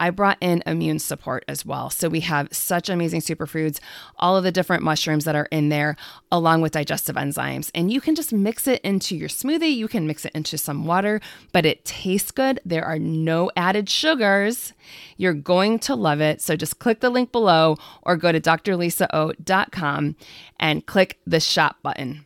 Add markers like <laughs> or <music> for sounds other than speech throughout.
I brought in immune support as well. So we have such amazing superfoods, all of the different mushrooms that are in there, along with digestive enzymes. And you can just mix it into your smoothie. You can mix it into some water, but it tastes good. There are no added sugars. You're going to love it. So just click the link below or go to drlisao.com and click the shop button.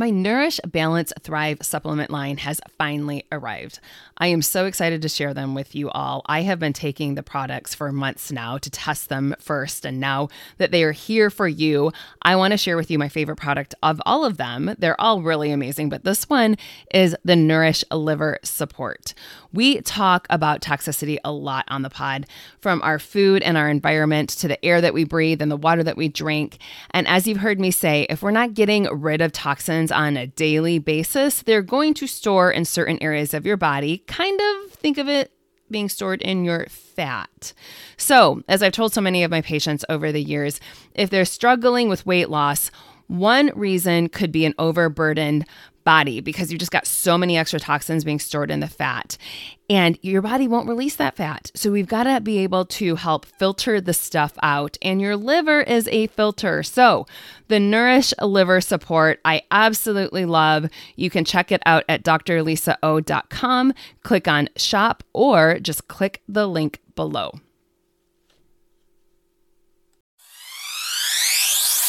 My Nourish Balance Thrive supplement line has finally arrived. I am so excited to share them with you all. I have been taking the products for months now to test them first, and now that they are here for you, I want to share with you my favorite product of all of them. They're all really amazing, but this one is the Nourish Liver Support. We talk about toxicity a lot on the pod, from our food and our environment to the air that we breathe and the water that we drink. And as you've heard me say, if we're not getting rid of toxins on a daily basis, they're going to store in certain areas of your body. Kind of think of it being stored in your fat. So, as I've told so many of my patients over the years, if they're struggling with weight loss, one reason could be an overburdened body because you've just got so many extra toxins being stored in the fat and your body won't release that fat. So we've got to be able to help filter the stuff out and your liver is a filter. So the Nourish Liver Support I absolutely love. You can check it out at drlisao.com, click on shop or just click the link below.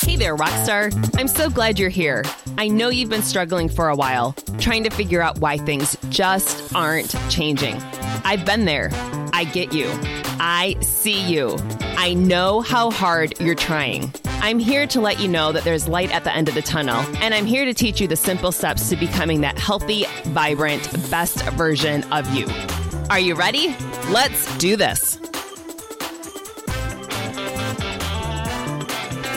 Hey there, Rockstar. I'm so glad you're here. I know you've been struggling for a while, trying to figure out why things just aren't changing. I've been there. I get you. I see you. I know how hard you're trying. I'm here to let you know that there's light at the end of the tunnel, and I'm here to teach you the simple steps to becoming that healthy, vibrant, best version of you. Are you ready? Let's do this.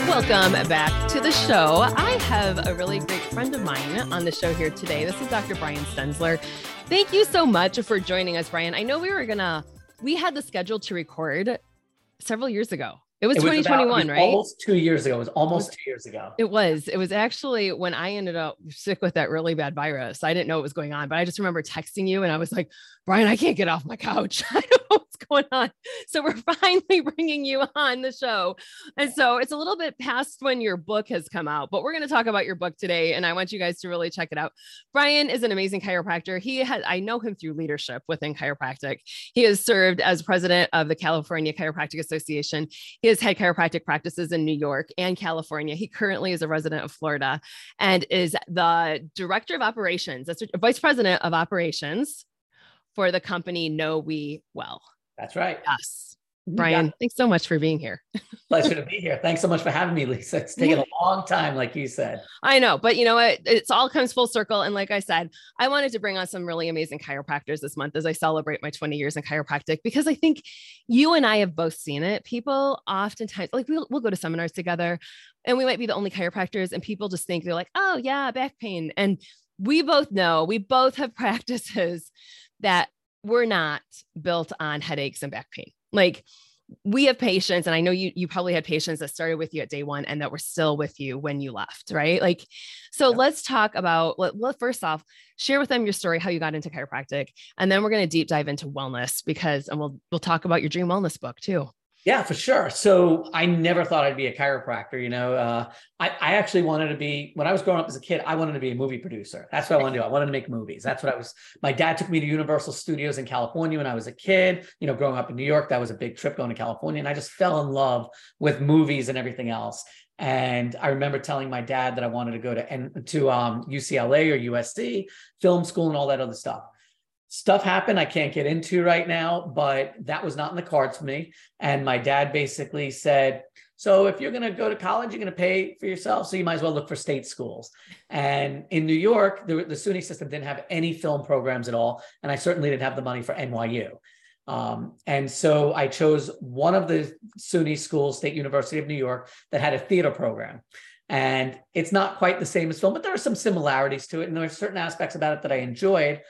Welcome back to the show. I have a really great friend of mine on the show here today. This is Dr. Brian Stenzler. Thank you so much for joining us, Brian. I know we were gonna, we had the schedule to record several years ago. It was, it was 2021, about, it was right? Almost two years ago. It was almost two years ago. It was. It was actually when I ended up sick with that really bad virus. I didn't know what was going on, but I just remember texting you and I was like, Brian, I can't get off my couch. <laughs> I don't know what's going on. So we're <laughs> finally bringing you on the show. And so it's a little bit past when your book has come out, but we're going to talk about your book today. And I want you guys to really check it out. Brian is an amazing chiropractor. He had, I know him through leadership within chiropractic. He has served as president of the California Chiropractic Association. He has had chiropractic practices in New York and California. He currently is a resident of Florida and is the director of operations, that's vice president of operations for the company Know We Well. That's right. Yes. Brian, thanks so much for being here. <laughs> Pleasure to be here. Thanks so much for having me, Lisa. It's taken a long time, like you said. I know, but you know what? It's all comes full circle. And like I said, I wanted to bring on some really amazing chiropractors this month as I celebrate my 20 years in chiropractic because I think you and I have both seen it. People oftentimes, like we'll, we'll go to seminars together and we might be the only chiropractors, and people just think they're like, oh, yeah, back pain. And we both know we both have <laughs> practices that we're not built on headaches and back pain. Like we have patients, and I know you you probably had patients that started with you at day one and that were still with you when you left, right? Like, so yeah. let's talk about let, well, first off, share with them your story, how you got into chiropractic, and then we're going to deep dive into wellness because and we'll we'll talk about your dream wellness book too. Yeah, for sure. So I never thought I'd be a chiropractor. You know, uh, I, I actually wanted to be, when I was growing up as a kid, I wanted to be a movie producer. That's what I wanted to do. I wanted to make movies. That's what I was. My dad took me to Universal Studios in California when I was a kid. You know, growing up in New York, that was a big trip going to California. And I just fell in love with movies and everything else. And I remember telling my dad that I wanted to go to, to um, UCLA or USC, film school, and all that other stuff stuff happened I can't get into right now, but that was not in the cards for me. And my dad basically said, so if you're going to go to college, you're going to pay for yourself. So you might as well look for state schools. And in New York, the, the SUNY system didn't have any film programs at all. And I certainly didn't have the money for NYU. Um, and so I chose one of the SUNY schools, State University of New York, that had a theater program. And it's not quite the same as film, but there are some similarities to it. And there are certain aspects about it that I enjoyed.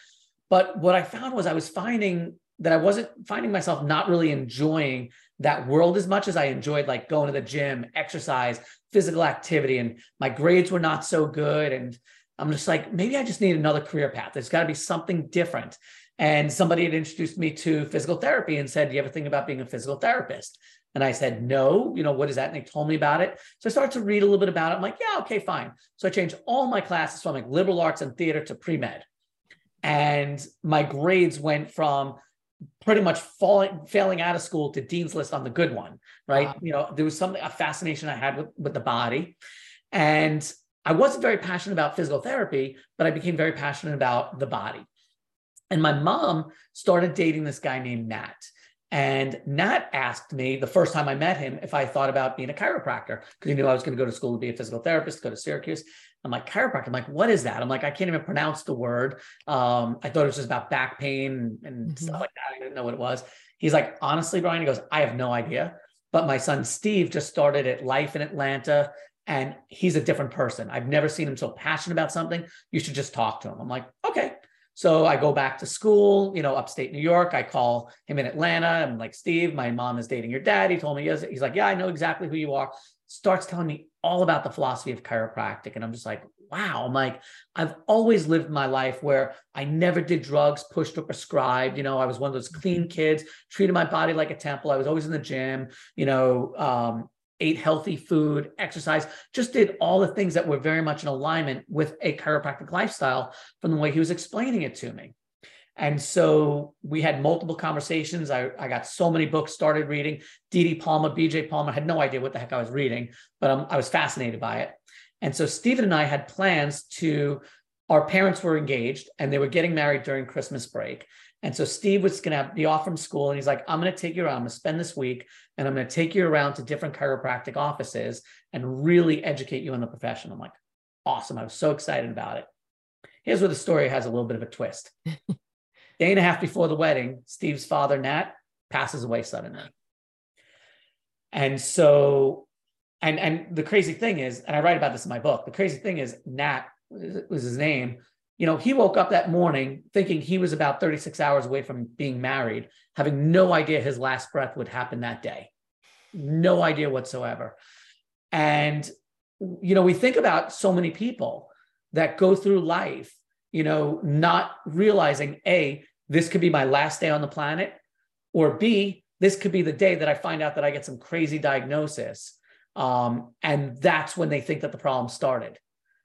But what I found was I was finding that I wasn't finding myself not really enjoying that world as much as I enjoyed like going to the gym, exercise, physical activity. And my grades were not so good. And I'm just like, maybe I just need another career path. There's got to be something different. And somebody had introduced me to physical therapy and said, Do you ever think about being a physical therapist? And I said, No, you know, what is that? And they told me about it. So I started to read a little bit about it. I'm like, Yeah, okay, fine. So I changed all my classes from like liberal arts and theater to pre med. And my grades went from pretty much falling failing out of school to dean's list on the good one right wow. you know there was something a fascination i had with, with the body and i wasn't very passionate about physical therapy but i became very passionate about the body and my mom started dating this guy named Nat. And Nat asked me the first time I met him if I thought about being a chiropractor because he knew I was going to go to school to be a physical therapist, go to Syracuse. I'm like, chiropractor. I'm like, what is that? I'm like, I can't even pronounce the word. Um, I thought it was just about back pain and mm-hmm. stuff like that. I didn't know what it was. He's like, honestly, Brian, he goes, I have no idea. But my son Steve just started at Life in Atlanta and he's a different person. I've never seen him so passionate about something. You should just talk to him. I'm like, okay. So I go back to school, you know, upstate New York. I call him in Atlanta. I'm like, Steve, my mom is dating your dad. He told me, yes. He's like, yeah, I know exactly who you are. Starts telling me all about the philosophy of chiropractic. And I'm just like, wow. I'm like, I've always lived my life where I never did drugs, pushed or prescribed. You know, I was one of those clean kids, treated my body like a temple. I was always in the gym, you know, um, ate healthy food, exercise, just did all the things that were very much in alignment with a chiropractic lifestyle from the way he was explaining it to me. And so we had multiple conversations. I, I got so many books, started reading. D.D. Palmer, B.J. Palmer, had no idea what the heck I was reading, but um, I was fascinated by it. And so Stephen and I had plans to, our parents were engaged and they were getting married during Christmas break. And so Steve was going to be off from school and he's like, I'm going to take you around. I'm going to spend this week and I'm going to take you around to different chiropractic offices and really educate you on the profession. I'm like, awesome. I was so excited about it. Here's where the story has a little bit of a twist. <laughs> Day and a half before the wedding, Steve's father, Nat, passes away suddenly. And so, and and the crazy thing is, and I write about this in my book, the crazy thing is Nat was his name you know, he woke up that morning thinking he was about 36 hours away from being married, having no idea his last breath would happen that day. No idea whatsoever. And, you know, we think about so many people that go through life, you know, not realizing A, this could be my last day on the planet, or B, this could be the day that I find out that I get some crazy diagnosis. Um, and that's when they think that the problem started.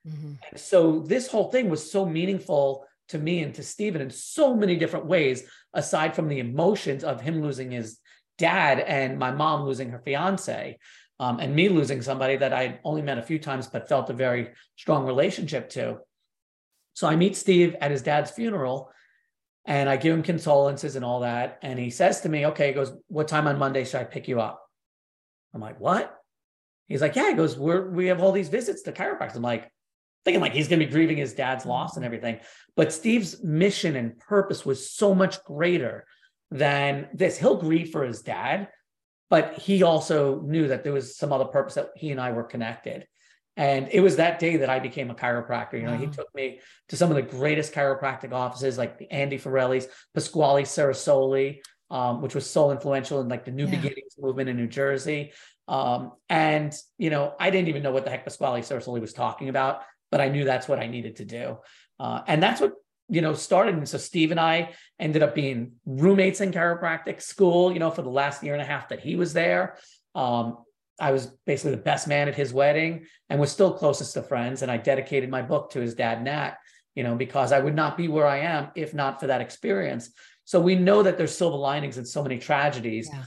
Mm-hmm. So this whole thing was so meaningful to me and to Stephen in so many different ways, aside from the emotions of him losing his dad and my mom losing her fiance, um, and me losing somebody that I only met a few times but felt a very strong relationship to. So I meet Steve at his dad's funeral and I give him condolences and all that. And he says to me, okay, he goes, what time on Monday should I pick you up? I'm like, what? He's like, yeah, he goes, we're, we have all these visits to chiropractors. I'm like, thinking like he's going to be grieving his dad's loss and everything. But Steve's mission and purpose was so much greater than this. He'll grieve for his dad, but he also knew that there was some other purpose that he and I were connected. And it was that day that I became a chiropractor. You know, wow. he took me to some of the greatest chiropractic offices like the Andy Forelli's, Pasquale Cerasoli, um, which was so influential in like the New yeah. Beginnings movement in New Jersey. Um, and you know, I didn't even know what the heck Pasquale Cerasoli was talking about but I knew that's what I needed to do. Uh, and that's what, you know, started. And so Steve and I ended up being roommates in chiropractic school, you know, for the last year and a half that he was there. Um, I was basically the best man at his wedding and was still closest to friends. And I dedicated my book to his dad, Nat, you know, because I would not be where I am if not for that experience. So we know that there's silver linings in so many tragedies. Yeah.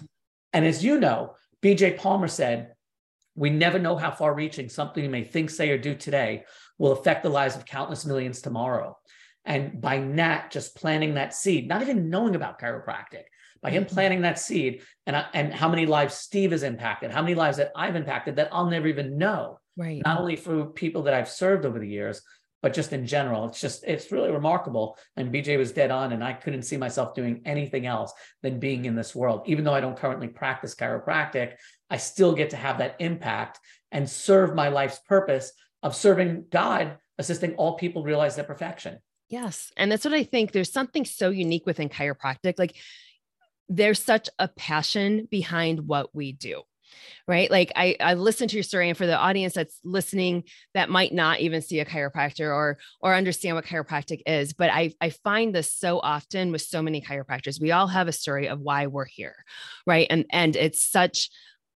And as you know, BJ Palmer said, we never know how far reaching something you may think, say, or do today will affect the lives of countless millions tomorrow. And by Nat just planting that seed, not even knowing about chiropractic, by him mm-hmm. planting that seed and, and how many lives Steve has impacted, how many lives that I've impacted that I'll never even know. Right. Not only for people that I've served over the years, but just in general, it's just, it's really remarkable. And BJ was dead on, and I couldn't see myself doing anything else than being in this world. Even though I don't currently practice chiropractic, I still get to have that impact and serve my life's purpose of serving God, assisting all people realize their perfection. Yes. And that's what I think. There's something so unique within chiropractic. Like there's such a passion behind what we do right like i i listened to your story and for the audience that's listening that might not even see a chiropractor or or understand what chiropractic is but i i find this so often with so many chiropractors we all have a story of why we're here right and and it's such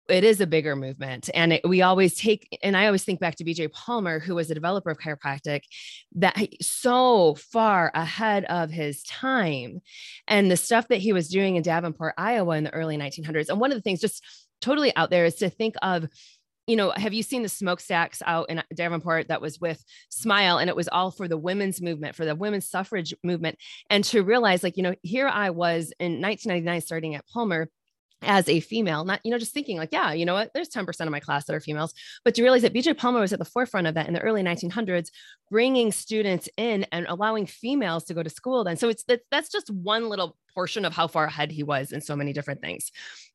it is a bigger movement and it, we always take and i always think back to bj palmer who was a developer of chiropractic that so far ahead of his time and the stuff that he was doing in davenport iowa in the early 1900s and one of the things just totally out there is to think of you know, have you seen the smokestacks out in Davenport that was with Smile and it was all for the women's movement, for the women's suffrage movement? And to realize, like, you know, here I was in 1999 starting at Palmer as a female, not, you know, just thinking like, yeah, you know what, there's 10% of my class that are females, but to realize that BJ Palmer was at the forefront of that in the early 1900s, bringing students in and allowing females to go to school then. So it's, that's, that's just one little portion of how far ahead he was in so many different things.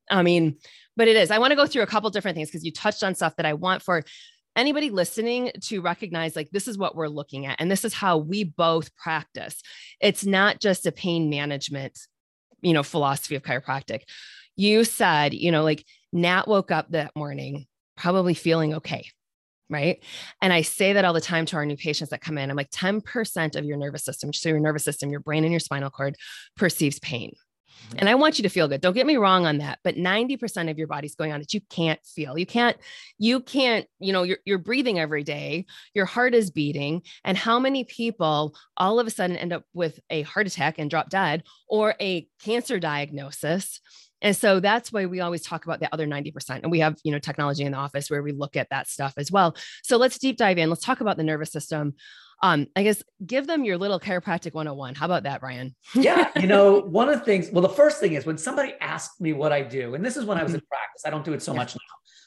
I mean, but it is, I want to go through a couple different things because you touched on stuff that I want for anybody listening to recognize like this is what we're looking at and this is how we both practice. It's not just a pain management, you know, philosophy of chiropractic you said, you know, like Nat woke up that morning probably feeling okay. Right. And I say that all the time to our new patients that come in. I'm like, 10% of your nervous system, so your nervous system, your brain and your spinal cord perceives pain. Mm-hmm. And I want you to feel good. Don't get me wrong on that, but 90% of your body's going on that you can't feel. You can't, you can't, you know, you're, you're breathing every day, your heart is beating. And how many people all of a sudden end up with a heart attack and drop dead or a cancer diagnosis and so that's why we always talk about the other 90%. And we have, you know, technology in the office where we look at that stuff as well. So let's deep dive in. Let's talk about the nervous system. Um, I guess give them your little chiropractic 101. How about that, Brian? yeah. You know, <laughs> one of the things, well, the first thing is when somebody asked me what I do, and this is when I was in mm-hmm. practice, I don't do it so yeah. much now.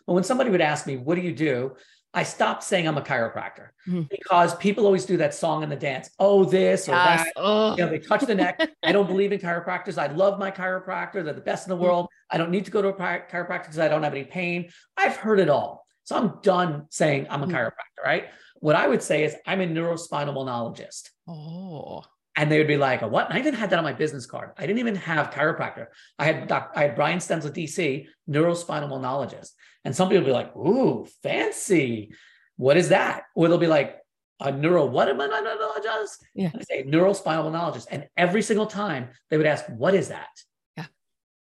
But when somebody would ask me, what do you do? I stopped saying I'm a chiropractor mm-hmm. because people always do that song and the dance. Oh, this or yes. that. Oh. You know, they touch the neck. I don't <laughs> believe in chiropractors. I love my chiropractor. They're the best in the mm-hmm. world. I don't need to go to a chiropractor because I don't have any pain. I've heard it all. So I'm done saying I'm a mm-hmm. chiropractor, right? What I would say is I'm a neurospinal wellnologist. Oh. And they would be like, what? And I even had that on my business card. I didn't even have chiropractor. I had doc, I had Brian Stenzler, DC, neurospinal wellnologist. And some people will be like, ooh, fancy. What is that? Or they'll be like, a neuro what am I monologist? Yeah. And I say neurospinal wellnologist. And every single time they would ask, what is that? Yeah.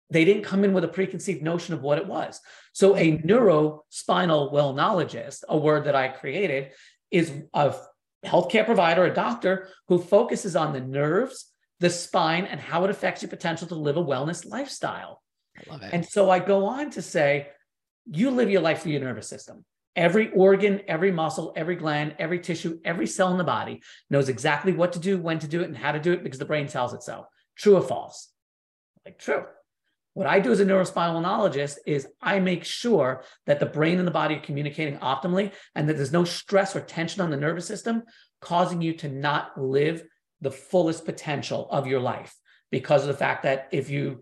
They didn't come in with a preconceived notion of what it was. So a neurospinal well wellnologist, a word that I created, is a healthcare provider, a doctor who focuses on the nerves, the spine, and how it affects your potential to live a wellness lifestyle. I love it. And so I go on to say, you live your life through your nervous system. Every organ, every muscle, every gland, every tissue, every cell in the body knows exactly what to do, when to do it, and how to do it because the brain tells it so. True or false? Like, true. What I do as a neurospinal is I make sure that the brain and the body are communicating optimally and that there's no stress or tension on the nervous system causing you to not live the fullest potential of your life because of the fact that if you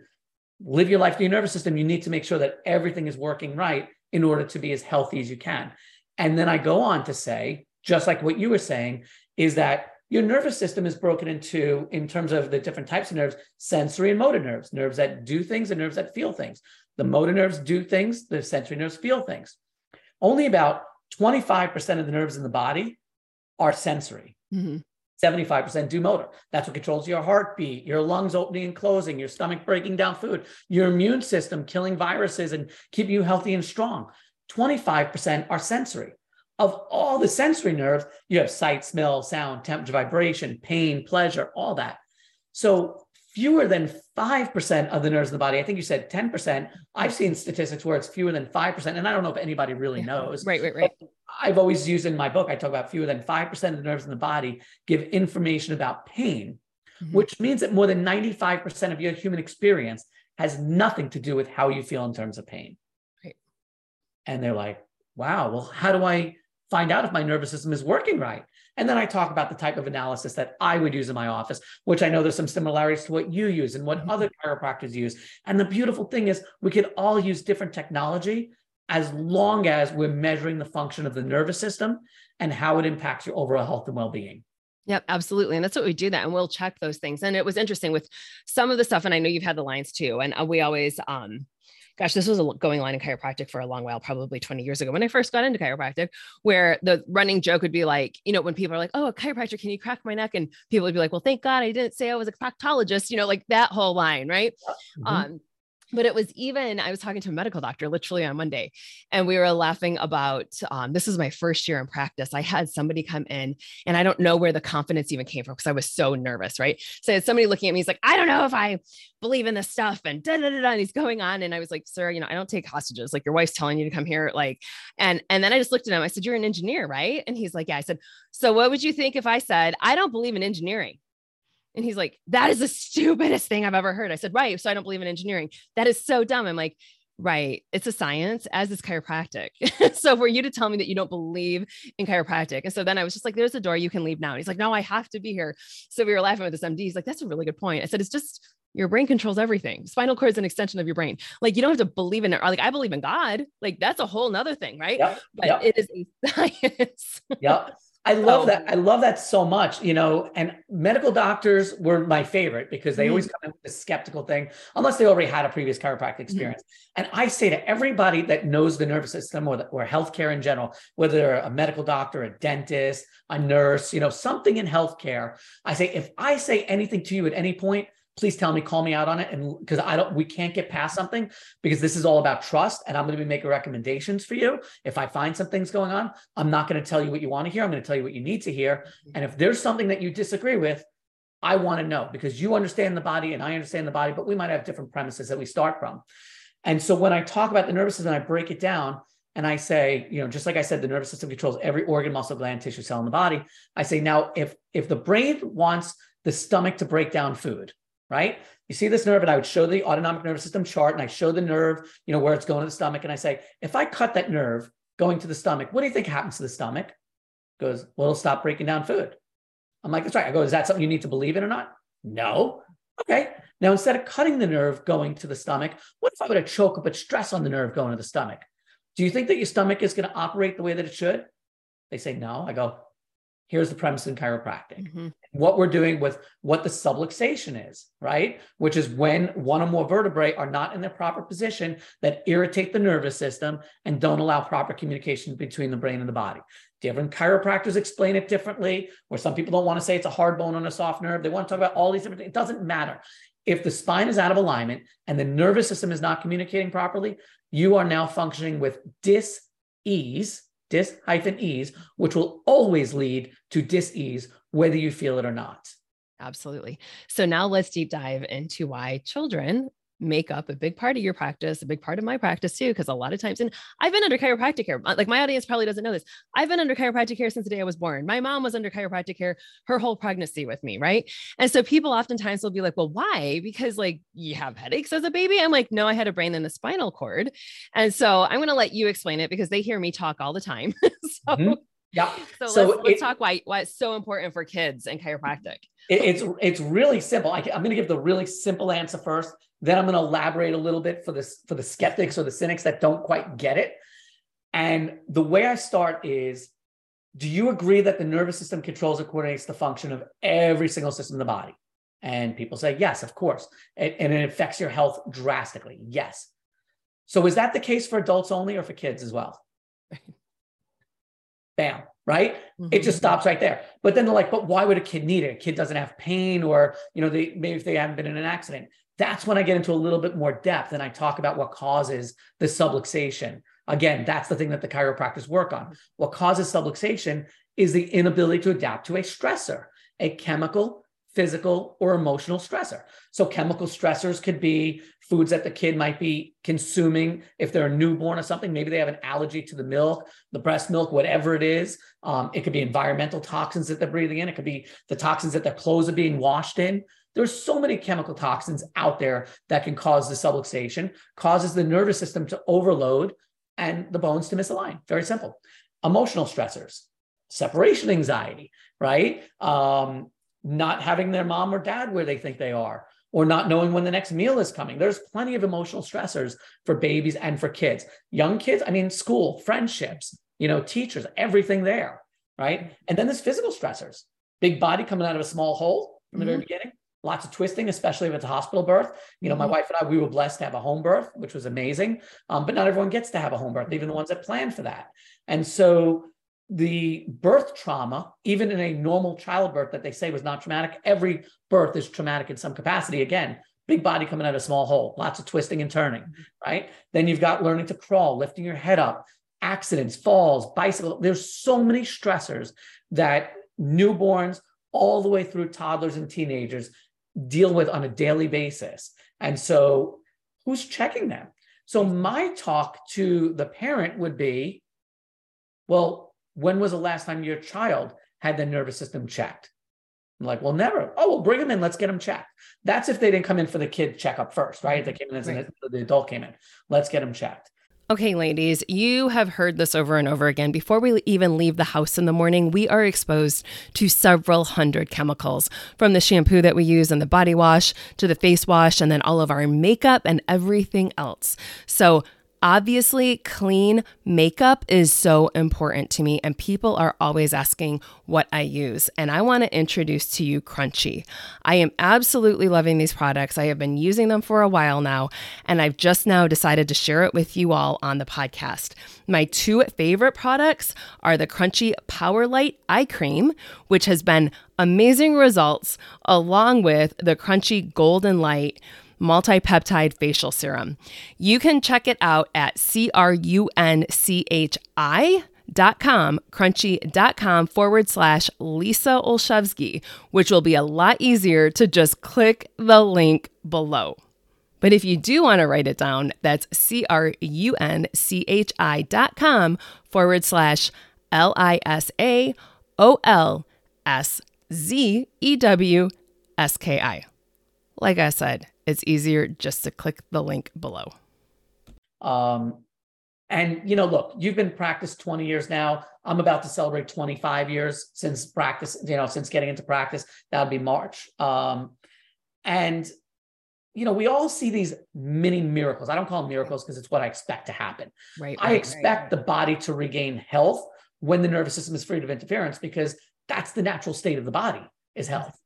live your life through your nervous system, you need to make sure that everything is working right in order to be as healthy as you can. And then I go on to say, just like what you were saying, is that your nervous system is broken into, in terms of the different types of nerves, sensory and motor nerves, nerves that do things and nerves that feel things. The motor nerves do things, the sensory nerves feel things. Only about 25% of the nerves in the body are sensory. Mm-hmm. 75% do motor. That's what controls your heartbeat, your lungs opening and closing, your stomach breaking down food, your immune system killing viruses and keeping you healthy and strong. 25% are sensory. Of all the sensory nerves, you have sight, smell, sound, temperature, vibration, pain, pleasure, all that. So fewer than 5% of the nerves in the body. I think you said 10%. I've seen statistics where it's fewer than 5%. And I don't know if anybody really knows. Right, right, right. I've always used in my book, I talk about fewer than 5% of the nerves in the body give information about pain, mm-hmm. which means that more than 95% of your human experience has nothing to do with how you feel in terms of pain. Right. And they're like, wow, well, how do I find out if my nervous system is working right. And then I talk about the type of analysis that I would use in my office, which I know there's some similarities to what you use and what mm-hmm. other chiropractors use. And the beautiful thing is, we could all use different technology as long as we're measuring the function of the nervous system and how it impacts your overall health and well being. Yep, absolutely. And that's what we do that. And we'll check those things. And it was interesting with some of the stuff. And I know you've had the lines too. And uh, we always, um, gosh, this was a going line in chiropractic for a long while, probably 20 years ago when I first got into chiropractic, where the running joke would be like, you know, when people are like, oh, a chiropractor, can you crack my neck? And people would be like, well, thank God I didn't say I was a proctologist, you know, like that whole line, right? Mm-hmm. Um, but it was even i was talking to a medical doctor literally on monday and we were laughing about um, this is my first year in practice. I had somebody come in and i don't know where the confidence even came from because i was so nervous right? So had somebody looking at me he's like i don't know if i believe in this stuff and da, da, da, da, and he's going on and i was like sir you know i don't take hostages. Like your wife's telling you to come here like and and then i just looked at him i said you're an engineer right? And he's like yeah. I said so what would you think if i said i don't believe in engineering and he's like, that is the stupidest thing I've ever heard. I said, right. So I don't believe in engineering. That is so dumb. I'm like, right. It's a science, as is chiropractic. <laughs> so for you to tell me that you don't believe in chiropractic. And so then I was just like, there's a door you can leave now. And he's like, no, I have to be here. So we were laughing with this MD. He's like, that's a really good point. I said, it's just your brain controls everything. Spinal cord is an extension of your brain. Like you don't have to believe in it. Or like I believe in God. Like that's a whole nother thing, right? Yep, but yep. it is a <laughs> science. yep. I love that. I love that so much, you know, and medical doctors were my favorite because they mm-hmm. always come in with a skeptical thing, unless they already had a previous chiropractic mm-hmm. experience. Mm-hmm. And I say to everybody that knows the nervous system or, the, or healthcare in general, whether they're a medical doctor, a dentist, a nurse, you know, something in healthcare, I say, if I say anything to you at any point, please tell me, call me out on it. And because I don't, we can't get past something because this is all about trust. And I'm going to be making recommendations for you. If I find some things going on, I'm not going to tell you what you want to hear. I'm going to tell you what you need to hear. Mm-hmm. And if there's something that you disagree with, I want to know because you understand the body and I understand the body, but we might have different premises that we start from. And so when I talk about the nervous system, I break it down and I say, you know, just like I said, the nervous system controls every organ, muscle, gland, tissue, cell in the body. I say, now, if if the brain wants the stomach to break down food, right? You see this nerve, and I would show the autonomic nervous system chart, and I show the nerve, you know, where it's going to the stomach, and I say, if I cut that nerve going to the stomach, what do you think happens to the stomach? It goes, well, it'll stop breaking down food. I'm like, that's right. I go, is that something you need to believe in or not? No. Okay. Now, instead of cutting the nerve going to the stomach, what if I were to choke or put stress on the nerve going to the stomach? Do you think that your stomach is going to operate the way that it should? They say no. I go, here's the premise in chiropractic. Mm-hmm. What we're doing with what the subluxation is, right? Which is when one or more vertebrae are not in their proper position that irritate the nervous system and don't allow proper communication between the brain and the body. Different chiropractors explain it differently, where some people don't want to say it's a hard bone on a soft nerve. They want to talk about all these different things. It doesn't matter. If the spine is out of alignment and the nervous system is not communicating properly, you are now functioning with dis ease dis hyphen ease, which will always lead to dis ease, whether you feel it or not. Absolutely. So now let's deep dive into why children make up a big part of your practice, a big part of my practice too. Cause a lot of times, and I've been under chiropractic care, like my audience probably doesn't know this. I've been under chiropractic care since the day I was born. My mom was under chiropractic care her whole pregnancy with me. Right. And so people oftentimes will be like, well, why? Because like you have headaches as a baby. I'm like, no, I had a brain in the spinal cord. And so I'm going to let you explain it because they hear me talk all the time. <laughs> so, mm-hmm. yeah. So, so let's, let's talk why, why it's so important for kids and chiropractic. It, it's, it's really simple. I, I'm going to give the really simple answer first then I'm going to elaborate a little bit for this for the skeptics or the cynics that don't quite get it. And the way I start is do you agree that the nervous system controls and coordinates the function of every single system in the body? And people say, yes, of course. And, and it affects your health drastically. Yes. So is that the case for adults only or for kids as well? <laughs> Bam, right? Mm-hmm. It just stops right there. But then they're like, but why would a kid need it? A kid doesn't have pain, or you know, they maybe if they haven't been in an accident that's when I get into a little bit more depth and I talk about what causes the subluxation. Again, that's the thing that the chiropractors work on. What causes subluxation is the inability to adapt to a stressor, a chemical, physical, or emotional stressor. So, chemical stressors could be foods that the kid might be consuming if they're a newborn or something. Maybe they have an allergy to the milk, the breast milk, whatever it is. Um, it could be environmental toxins that they're breathing in. It could be the toxins that their clothes are being washed in. There's so many chemical toxins out there that can cause the subluxation, causes the nervous system to overload and the bones to misalign. Very simple. emotional stressors, separation anxiety, right? Um, not having their mom or dad where they think they are, or not knowing when the next meal is coming. There's plenty of emotional stressors for babies and for kids. Young kids, I mean, school, friendships, you know, teachers, everything there, right? And then there's physical stressors. Big body coming out of a small hole from the mm-hmm. very beginning. Lots of twisting, especially if it's a hospital birth. You know, mm-hmm. my wife and I, we were blessed to have a home birth, which was amazing. Um, but not everyone gets to have a home birth, even the ones that plan for that. And so the birth trauma, even in a normal childbirth that they say was not traumatic, every birth is traumatic in some capacity. Again, big body coming out of a small hole, lots of twisting and turning, mm-hmm. right? Then you've got learning to crawl, lifting your head up, accidents, falls, bicycle. There's so many stressors that newborns all the way through toddlers and teenagers deal with on a daily basis. And so who's checking them? So my talk to the parent would be, well, when was the last time your child had the nervous system checked? I'm like, well, never. Oh, well, bring them in. Let's get them checked. That's if they didn't come in for the kid checkup first, right? They mm-hmm. came in as right. the adult came in. Let's get them checked. Okay, ladies, you have heard this over and over again. Before we even leave the house in the morning, we are exposed to several hundred chemicals from the shampoo that we use and the body wash to the face wash and then all of our makeup and everything else. So, Obviously, clean makeup is so important to me, and people are always asking what I use. And I want to introduce to you Crunchi. I am absolutely loving these products. I have been using them for a while now, and I've just now decided to share it with you all on the podcast. My two favorite products are the Crunchi Power Light Eye Cream, which has been amazing results, along with the Crunchi Golden Light multi-peptide facial serum. You can check it out at C-R-U-N-C-H-I dot com crunchi.com forward slash lisa olszewski which will be a lot easier to just click the link below but if you do want to write it down that's c-r-u-n-c-h-i dot com forward slash l-i-s-a-o-l-s-z-e-w-s-k-i like i said it's easier just to click the link below. Um, and you know, look, you've been practiced 20 years now. I'm about to celebrate 25 years since practice, you know, since getting into practice. That would be March. Um, and you know, we all see these mini miracles. I don't call them miracles because it's what I expect to happen. Right. I expect right. the body to regain health when the nervous system is free of interference because that's the natural state of the body is health.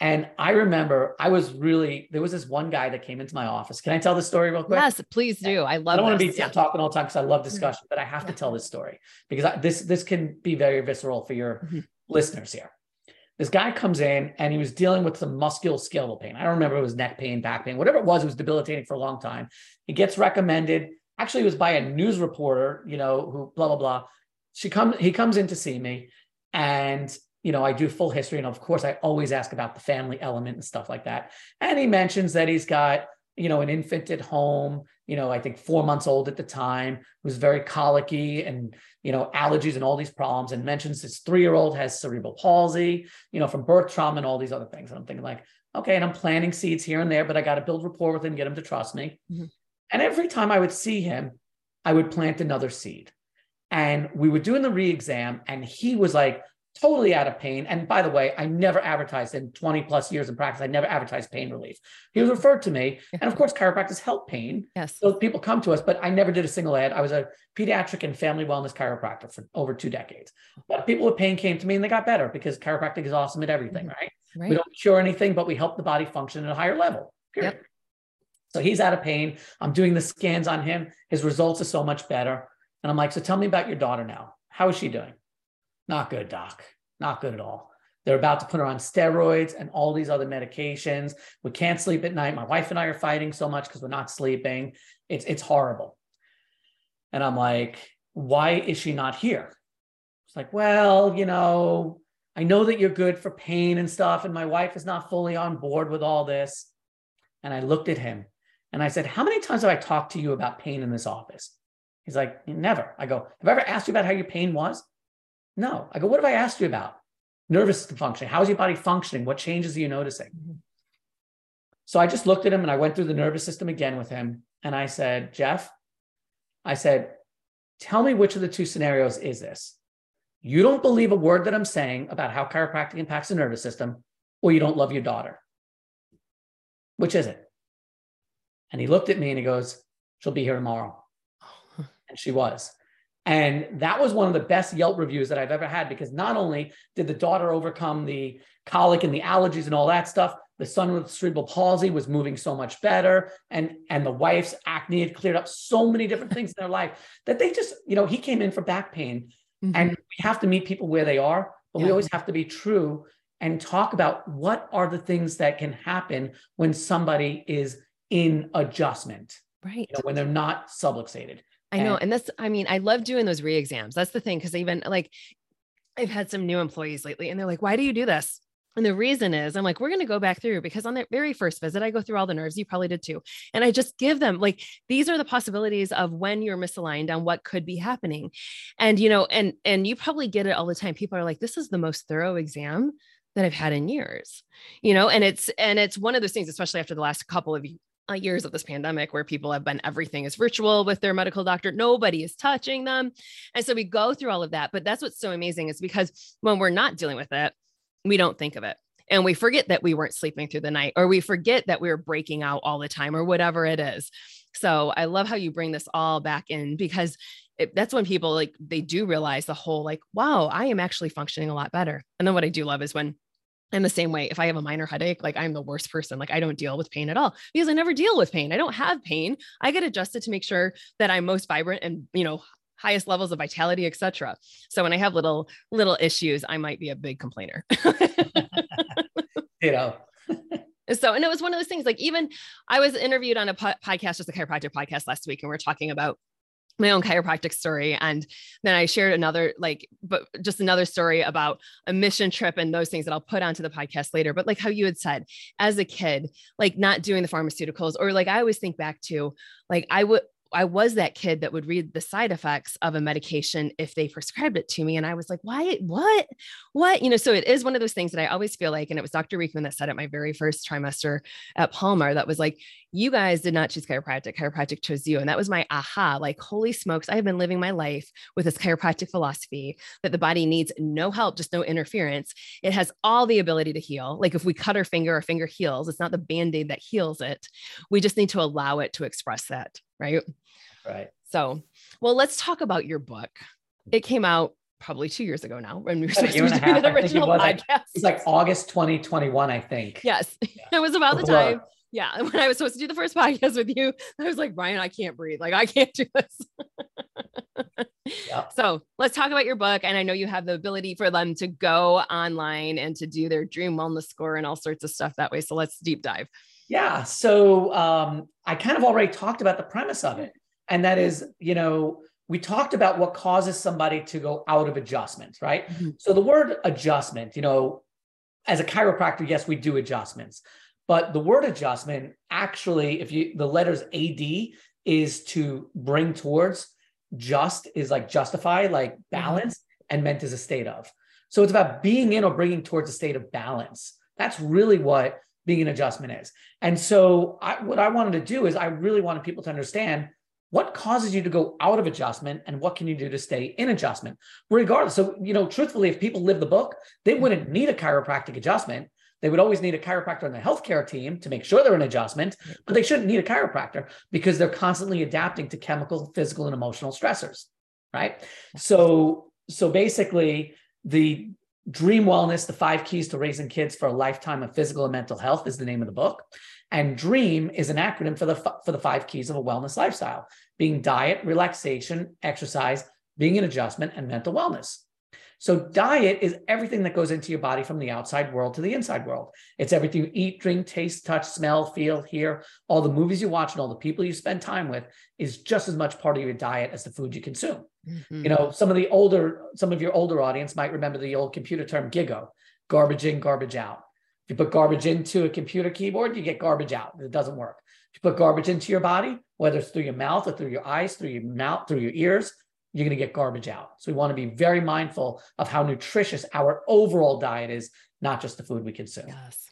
And I remember I was really there was this one guy that came into my office. Can I tell this story real quick? Yes, please do. I love. I don't want to be yeah. talking all the time because I love discussion, but I have yeah. to tell this story because I, this this can be very visceral for your mm-hmm. listeners here. This guy comes in and he was dealing with some musculoskeletal pain. I don't remember it was neck pain, back pain, whatever it was. It was debilitating for a long time. He gets recommended. Actually, it was by a news reporter. You know who blah blah blah. She comes. He comes in to see me, and you know, I do full history. And of course, I always ask about the family element and stuff like that. And he mentions that he's got, you know, an infant at home, you know, I think four months old at the time, who's very colicky and, you know, allergies and all these problems, and mentions his three year old has cerebral palsy, you know, from birth trauma and all these other things. And I'm thinking, like, okay, and I'm planting seeds here and there, but I got to build rapport with him, get him to trust me. Mm-hmm. And every time I would see him, I would plant another seed. And we were doing the re exam, and he was like, totally out of pain. And by the way, I never advertised in 20 plus years in practice. I never advertised pain relief. He was referred to me. And of course, chiropractors help pain. Yes. So people come to us, but I never did a single ad. I was a pediatric and family wellness chiropractor for over two decades. But people with pain came to me and they got better because chiropractic is awesome at everything, mm-hmm. right? right? We don't cure anything, but we help the body function at a higher level. Period. Yep. So he's out of pain. I'm doing the scans on him. His results are so much better. And I'm like, so tell me about your daughter now. How is she doing? Not good, doc. Not good at all. They're about to put her on steroids and all these other medications. We can't sleep at night. My wife and I are fighting so much because we're not sleeping. It's it's horrible. And I'm like, why is she not here? It's like, well, you know, I know that you're good for pain and stuff, and my wife is not fully on board with all this. And I looked at him and I said, How many times have I talked to you about pain in this office? He's like, Never. I go, Have I ever asked you about how your pain was? No. I go, what have I asked you about? Nervous system functioning. How is your body functioning? What changes are you noticing? Mm-hmm. So I just looked at him and I went through the nervous system again with him. And I said, Jeff, I said, tell me which of the two scenarios is this. You don't believe a word that I'm saying about how chiropractic impacts the nervous system, or you don't love your daughter. Which is it? And he looked at me and he goes, She'll be here tomorrow. <laughs> And she was. And that was one of the best Yelp reviews that I've ever had because not only did the daughter overcome the colic and the allergies and all that stuff, the son with cerebral palsy was moving so much better. And, and the wife's acne had cleared up so many different things in their life that they just, you know, he came in for back pain. Mm-hmm. And we have to meet people where they are, but yeah. we always have to be true and talk about what are the things that can happen when somebody is in adjustment. Right. You know, when they're not subluxated. I know. And that's, I mean, I love doing those re exams. That's the thing. Cause even like, I've had some new employees lately and they're like, why do you do this? And the reason is, I'm like, we're going to go back through because on the very first visit, I go through all the nerves. You probably did too. And I just give them like, these are the possibilities of when you're misaligned on what could be happening. And, you know, and, and you probably get it all the time. People are like, this is the most thorough exam that I've had in years, you know, and it's, and it's one of those things, especially after the last couple of uh, years of this pandemic where people have been everything is virtual with their medical doctor. Nobody is touching them. And so we go through all of that. But that's what's so amazing is because when we're not dealing with it we don't think of it. And we forget that we weren't sleeping through the night or we forget that we were breaking out all the time or whatever it is. So i love how you bring this all back in because it, that's when people like they do realize the whole like wow i am actually functioning a lot better. And then what i do love is when in the same way, if I have a minor headache, like I'm the worst person. Like I don't deal with pain at all because I never deal with pain. I don't have pain. I get adjusted to make sure that I'm most vibrant and, you know, highest levels of vitality, etc. So when I have little little issues, I might be a big complainer. <laughs> you know. so and it was one of those things like even I was interviewed on a po- podcast just a chiropractic podcast last week and we are talking about my own chiropractic story and then i shared another like but just another story about a mission trip and those things that i'll put onto the podcast later. But like how you had said as a kid like not doing the pharmaceuticals or like i always think back to like i would I was that kid that would read the side effects of a medication if they prescribed it to me. And I was like, why, what, what? You know, so it is one of those things that I always feel like, and it was Dr. Riekman that said at my very first trimester at Palmer that was like, you guys did not choose chiropractic, chiropractic chose you. And that was my aha, like, holy smokes, I have been living my life with this chiropractic philosophy that the body needs no help, just no interference. It has all the ability to heal. Like if we cut our finger, our finger heals. It's not the band-aid that heals it. We just need to allow it to express that right? Right. So, well, let's talk about your book. It came out probably two years ago now when we were supposed to do the original it podcast. Like, it's like August 2021, I think. Yes. Yeah. <laughs> It was about the time. Yeah. <laughs> When I was supposed to do the first podcast with you, I was like, Brian, I can't breathe. Like, I can't do this. yeah. So let's talk about your book. And I know you have the ability for them to go online and to do their dream wellness score and all sorts of stuff that way. So let's deep dive. Yeah. So um, I kind of already talked about the premise of it. And that is, you know, we talked about what causes somebody to go out of adjustment, right? Mm-hmm. So the word adjustment, you know, as a chiropractor, yes, we do adjustments. But the word adjustment actually, if you the letters AD is to bring towards, just is like justify, like mm-hmm. balance, mm-hmm. and meant is a state of. So it's about being in or bringing towards a state of balance. That's really what being an adjustment is. And so, I, what I wanted to do is, I really wanted people to understand what causes you to go out of adjustment and what can you do to stay in adjustment, regardless. So, you know, truthfully, if people live the book, they wouldn't need a chiropractic adjustment. They would always need a chiropractor on the healthcare team to make sure they're in adjustment, but they shouldn't need a chiropractor because they're constantly adapting to chemical, physical, and emotional stressors. Right. So, so basically, the Dream Wellness, the five keys to raising kids for a lifetime of physical and mental health is the name of the book. And DREAM is an acronym for the, for the five keys of a wellness lifestyle, being diet, relaxation, exercise, being an adjustment, and mental wellness. So, diet is everything that goes into your body from the outside world to the inside world. It's everything you eat, drink, taste, touch, smell, feel, hear. All the movies you watch and all the people you spend time with is just as much part of your diet as the food you consume. Mm-hmm. You know, some of the older, some of your older audience might remember the old computer term GIGO garbage in, garbage out. If you put garbage into a computer keyboard, you get garbage out. It doesn't work. If you put garbage into your body, whether it's through your mouth or through your eyes, through your mouth, through your ears, you're going to get garbage out. So we want to be very mindful of how nutritious our overall diet is, not just the food we consume. Yes.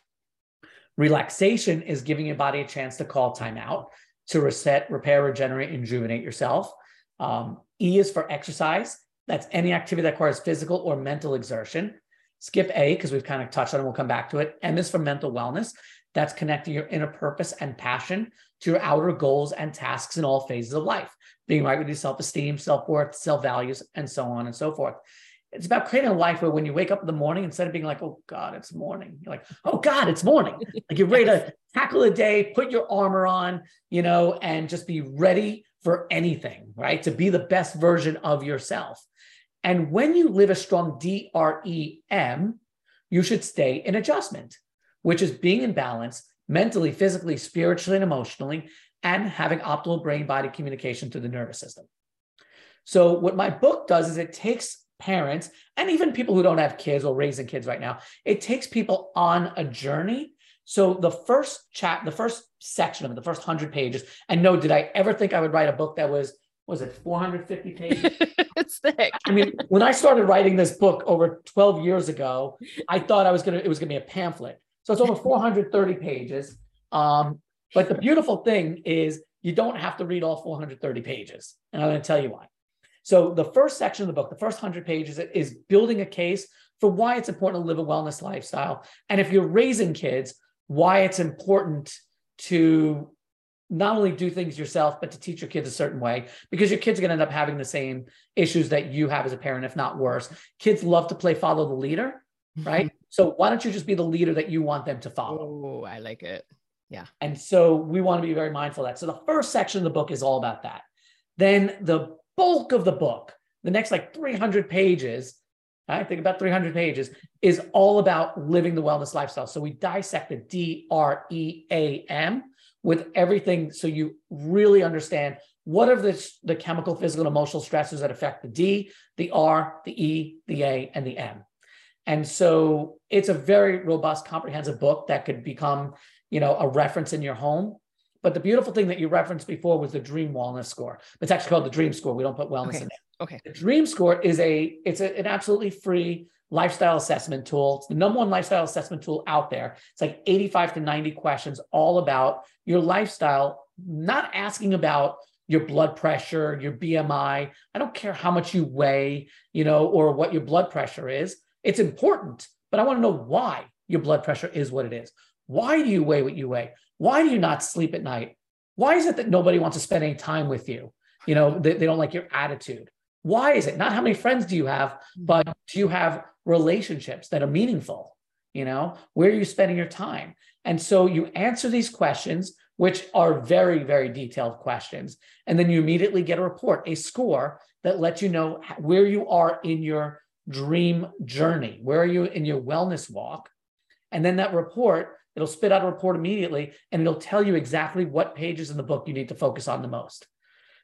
Relaxation is giving your body a chance to call time out, to reset, repair, regenerate, and rejuvenate yourself. Um, e is for exercise. That's any activity that requires physical or mental exertion. Skip A because we've kind of touched on it. We'll come back to it. M is for mental wellness. That's connecting your inner purpose and passion to your outer goals and tasks in all phases of life, being right with your self esteem, self worth, self values, and so on and so forth. It's about creating a life where when you wake up in the morning, instead of being like, oh God, it's morning, you're like, oh God, it's morning. Like you're <laughs> ready to tackle the day, put your armor on, you know, and just be ready for anything, right? To be the best version of yourself. And when you live a strong DREAM, you should stay in adjustment, which is being in balance mentally, physically, spiritually, and emotionally, and having optimal brain body communication through the nervous system. So, what my book does is it takes parents and even people who don't have kids or raising kids right now, it takes people on a journey. So, the first chat, the first section of it, the first 100 pages, and no, did I ever think I would write a book that was was it 450 pages? <laughs> it's thick. I mean, when I started writing this book over 12 years ago, I thought I was gonna it was gonna be a pamphlet. So it's over <laughs> 430 pages. Um, but the beautiful thing is you don't have to read all 430 pages. And I'm going to tell you why. So the first section of the book, the first 100 pages is building a case for why it's important to live a wellness lifestyle. And if you're raising kids, why it's important to not only do things yourself, but to teach your kids a certain way, because your kids are going to end up having the same issues that you have as a parent, if not worse. Kids love to play follow the leader mm-hmm. right? so why don't you just be the leader that you want them to follow? Oh, I like it. Yeah. And so we want to be very mindful of that. So the first section of the book is all about that. Then the bulk of the book, the next like 300 pages, I think about 300 pages, is all about living the wellness lifestyle. So we dissect the D R E A M with everything so you really understand what are the, the chemical, physical, and emotional stressors that affect the D, the R, the E, the A, and the M. And so it's a very robust, comprehensive book that could become, you know, a reference in your home. But the beautiful thing that you referenced before was the Dream Wellness Score. It's actually called the Dream Score. We don't put wellness okay. in it. Okay. The Dream Score is a it's a, an absolutely free lifestyle assessment tool. It's the number one lifestyle assessment tool out there. It's like 85 to 90 questions all about your lifestyle, not asking about your blood pressure, your BMI. I don't care how much you weigh, you know, or what your blood pressure is. It's important, but I want to know why your blood pressure is what it is. Why do you weigh what you weigh? Why do you not sleep at night? Why is it that nobody wants to spend any time with you? You know, they, they don't like your attitude. Why is it? Not how many friends do you have, hmm. but do you have relationships that are meaningful? You know, where are you spending your time? And so you answer these questions, which are very, very detailed questions. And then you immediately get a report, a score that lets you know where you are in your dream journey. Where are you in your wellness walk? And then that report, it'll spit out a report immediately and it'll tell you exactly what pages in the book you need to focus on the most.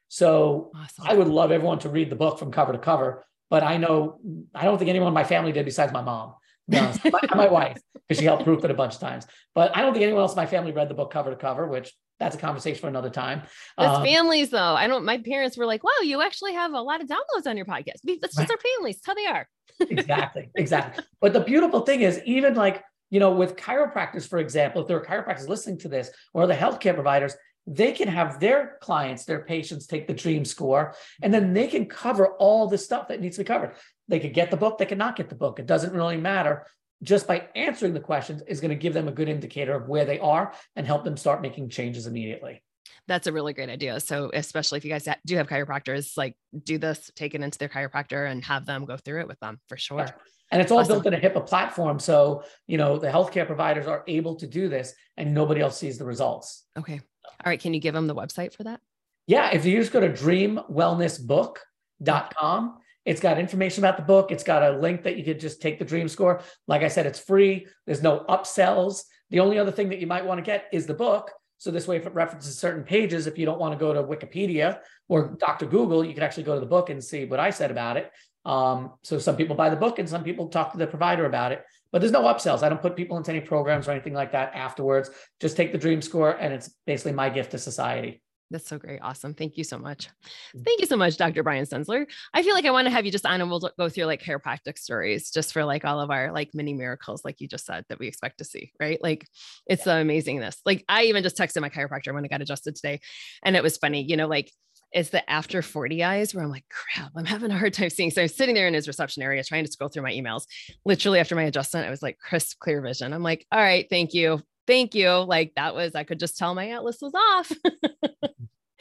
So awesome. I would love everyone to read the book from cover to cover, but I know I don't think anyone in my family did besides my mom. my, my wife, because she helped proof it a bunch of times. But I don't think anyone else in my family read the book cover to cover, which that's a conversation for another time. That's um, families, though. I don't. My parents were like, "Wow, you actually have a lot of downloads on your podcast." That's just our families. That's how they are. <laughs> exactly, exactly. But the beautiful thing is, even like you know, with chiropractors, for example, if there are chiropractors listening to this, or the healthcare providers, they can have their clients, their patients take the dream score, and then they can cover all the stuff that needs to be covered. They could get the book, they could not get the book. It doesn't really matter just by answering the questions is going to give them a good indicator of where they are and help them start making changes immediately. That's a really great idea. So, especially if you guys do have chiropractors, like do this, take it into their chiropractor and have them go through it with them for sure. And it's all awesome. built in a HIPAA platform. So, you know, the healthcare providers are able to do this and nobody else sees the results. Okay. All right. Can you give them the website for that? Yeah. If you just go to dreamwellnessbook.com, it's got information about the book. It's got a link that you could just take the dream score. Like I said, it's free. There's no upsells. The only other thing that you might want to get is the book. So this way, if it references certain pages, if you don't want to go to Wikipedia or Dr. Google, you can actually go to the book and see what I said about it. Um, so some people buy the book and some people talk to the provider about it. But there's no upsells. I don't put people into any programs or anything like that afterwards. Just take the dream score, and it's basically my gift to society. That's so great. Awesome. Thank you so much. Mm. Thank you so much, Dr. Brian Stenzler. I feel like I want to have you just on and we'll go through like chiropractic stories just for like all of our like mini miracles, like you just said, that we expect to see, right? Like it's yeah. the amazingness. Like I even just texted my chiropractor when I got adjusted today. And it was funny, you know, like it's the after 40 eyes where I'm like, crap, I'm having a hard time seeing. So I'm sitting there in his reception area trying to scroll through my emails. Literally after my adjustment, I was like, crisp, clear vision. I'm like, all right, thank you. Thank you. Like that was, I could just tell my atlas was off.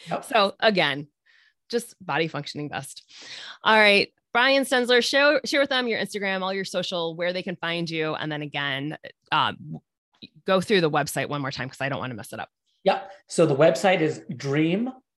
yep. <laughs> So again, just body functioning best. All right. Brian Stenzler, share, share with them your Instagram, all your social, where they can find you. And then again, um, go through the website one more time because I don't want to mess it up. Yep. So the website is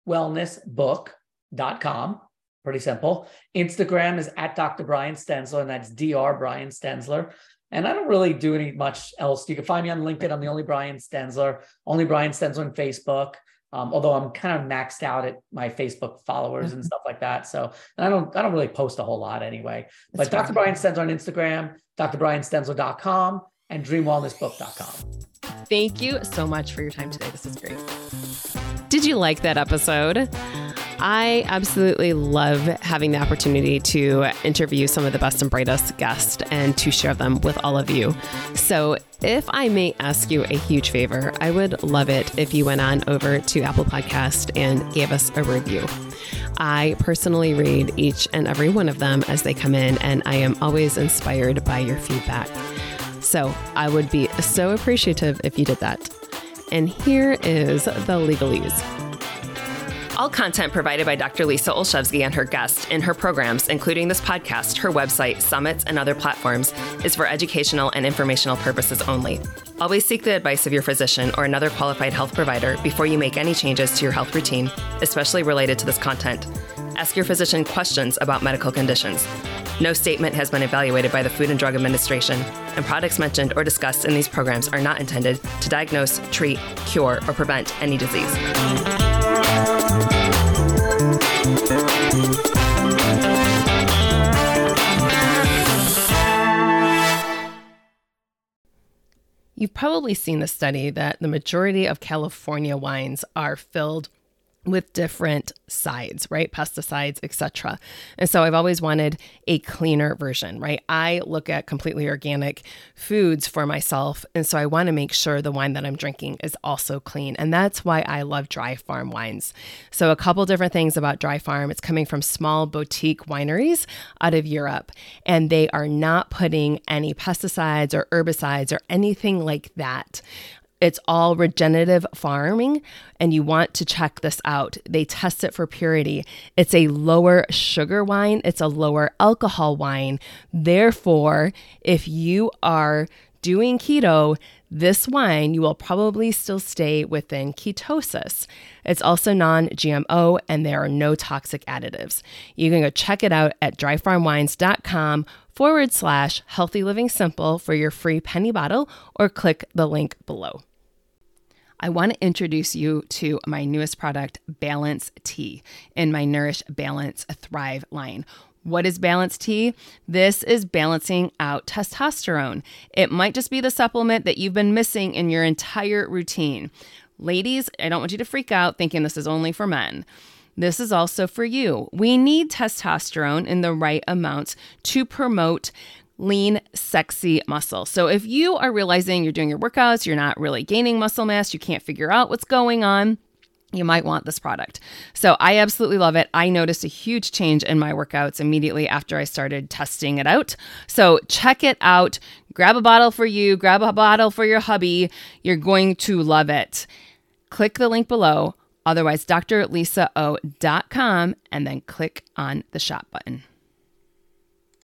dreamwellnessbook.com. Pretty simple. Instagram is at Dr. Brian Stenzler, and that's Dr. Brian Stenzler. And I don't really do any much else. You can find me on LinkedIn. I'm the only Brian Stenzler, only Brian Stenzler on Facebook. Um, although I'm kind of maxed out at my Facebook followers and mm-hmm. stuff like that. So I don't I don't really post a whole lot anyway. That's but Dr. Brian Stenzler on Instagram, drbrianstenzler.com, and dreamwellnessbook.com. Thank you so much for your time today. This is great. Did you like that episode? I absolutely love having the opportunity to interview some of the best and brightest guests and to share them with all of you. So, if I may ask you a huge favor, I would love it if you went on over to Apple Podcast and gave us a review. I personally read each and every one of them as they come in, and I am always inspired by your feedback. So, I would be so appreciative if you did that. And here is the legalese. All content provided by Dr. Lisa Olszewski and her guests in her programs, including this podcast, her website, summits, and other platforms, is for educational and informational purposes only. Always seek the advice of your physician or another qualified health provider before you make any changes to your health routine, especially related to this content. Ask your physician questions about medical conditions. No statement has been evaluated by the Food and Drug Administration, and products mentioned or discussed in these programs are not intended to diagnose, treat, cure, or prevent any disease. You've probably seen the study that the majority of California wines are filled with different sides, right? Pesticides, etc. And so I've always wanted a cleaner version, right? I look at completely organic foods for myself, and so I want to make sure the wine that I'm drinking is also clean. And that's why I love dry farm wines. So a couple different things about dry farm, it's coming from small boutique wineries out of Europe, and they are not putting any pesticides or herbicides or anything like that it's all regenerative farming, and you want to check this out. They test it for purity. It's a lower sugar wine, it's a lower alcohol wine. Therefore, if you are doing keto, this wine, you will probably still stay within ketosis. It's also non GMO and there are no toxic additives. You can go check it out at dryfarmwines.com forward slash healthy living simple for your free penny bottle or click the link below. I want to introduce you to my newest product, Balance T, in my Nourish Balance Thrive line. What is Balance T? This is balancing out testosterone. It might just be the supplement that you've been missing in your entire routine. Ladies, I don't want you to freak out thinking this is only for men. This is also for you. We need testosterone in the right amounts to promote lean, sexy muscle. So if you are realizing you're doing your workouts, you're not really gaining muscle mass, you can't figure out what's going on, you might want this product. So I absolutely love it. I noticed a huge change in my workouts immediately after I started testing it out. So check it out. Grab a bottle for you, grab a bottle for your hubby. You're going to love it. Click the link below, otherwise drlisao.com and then click on the shop button.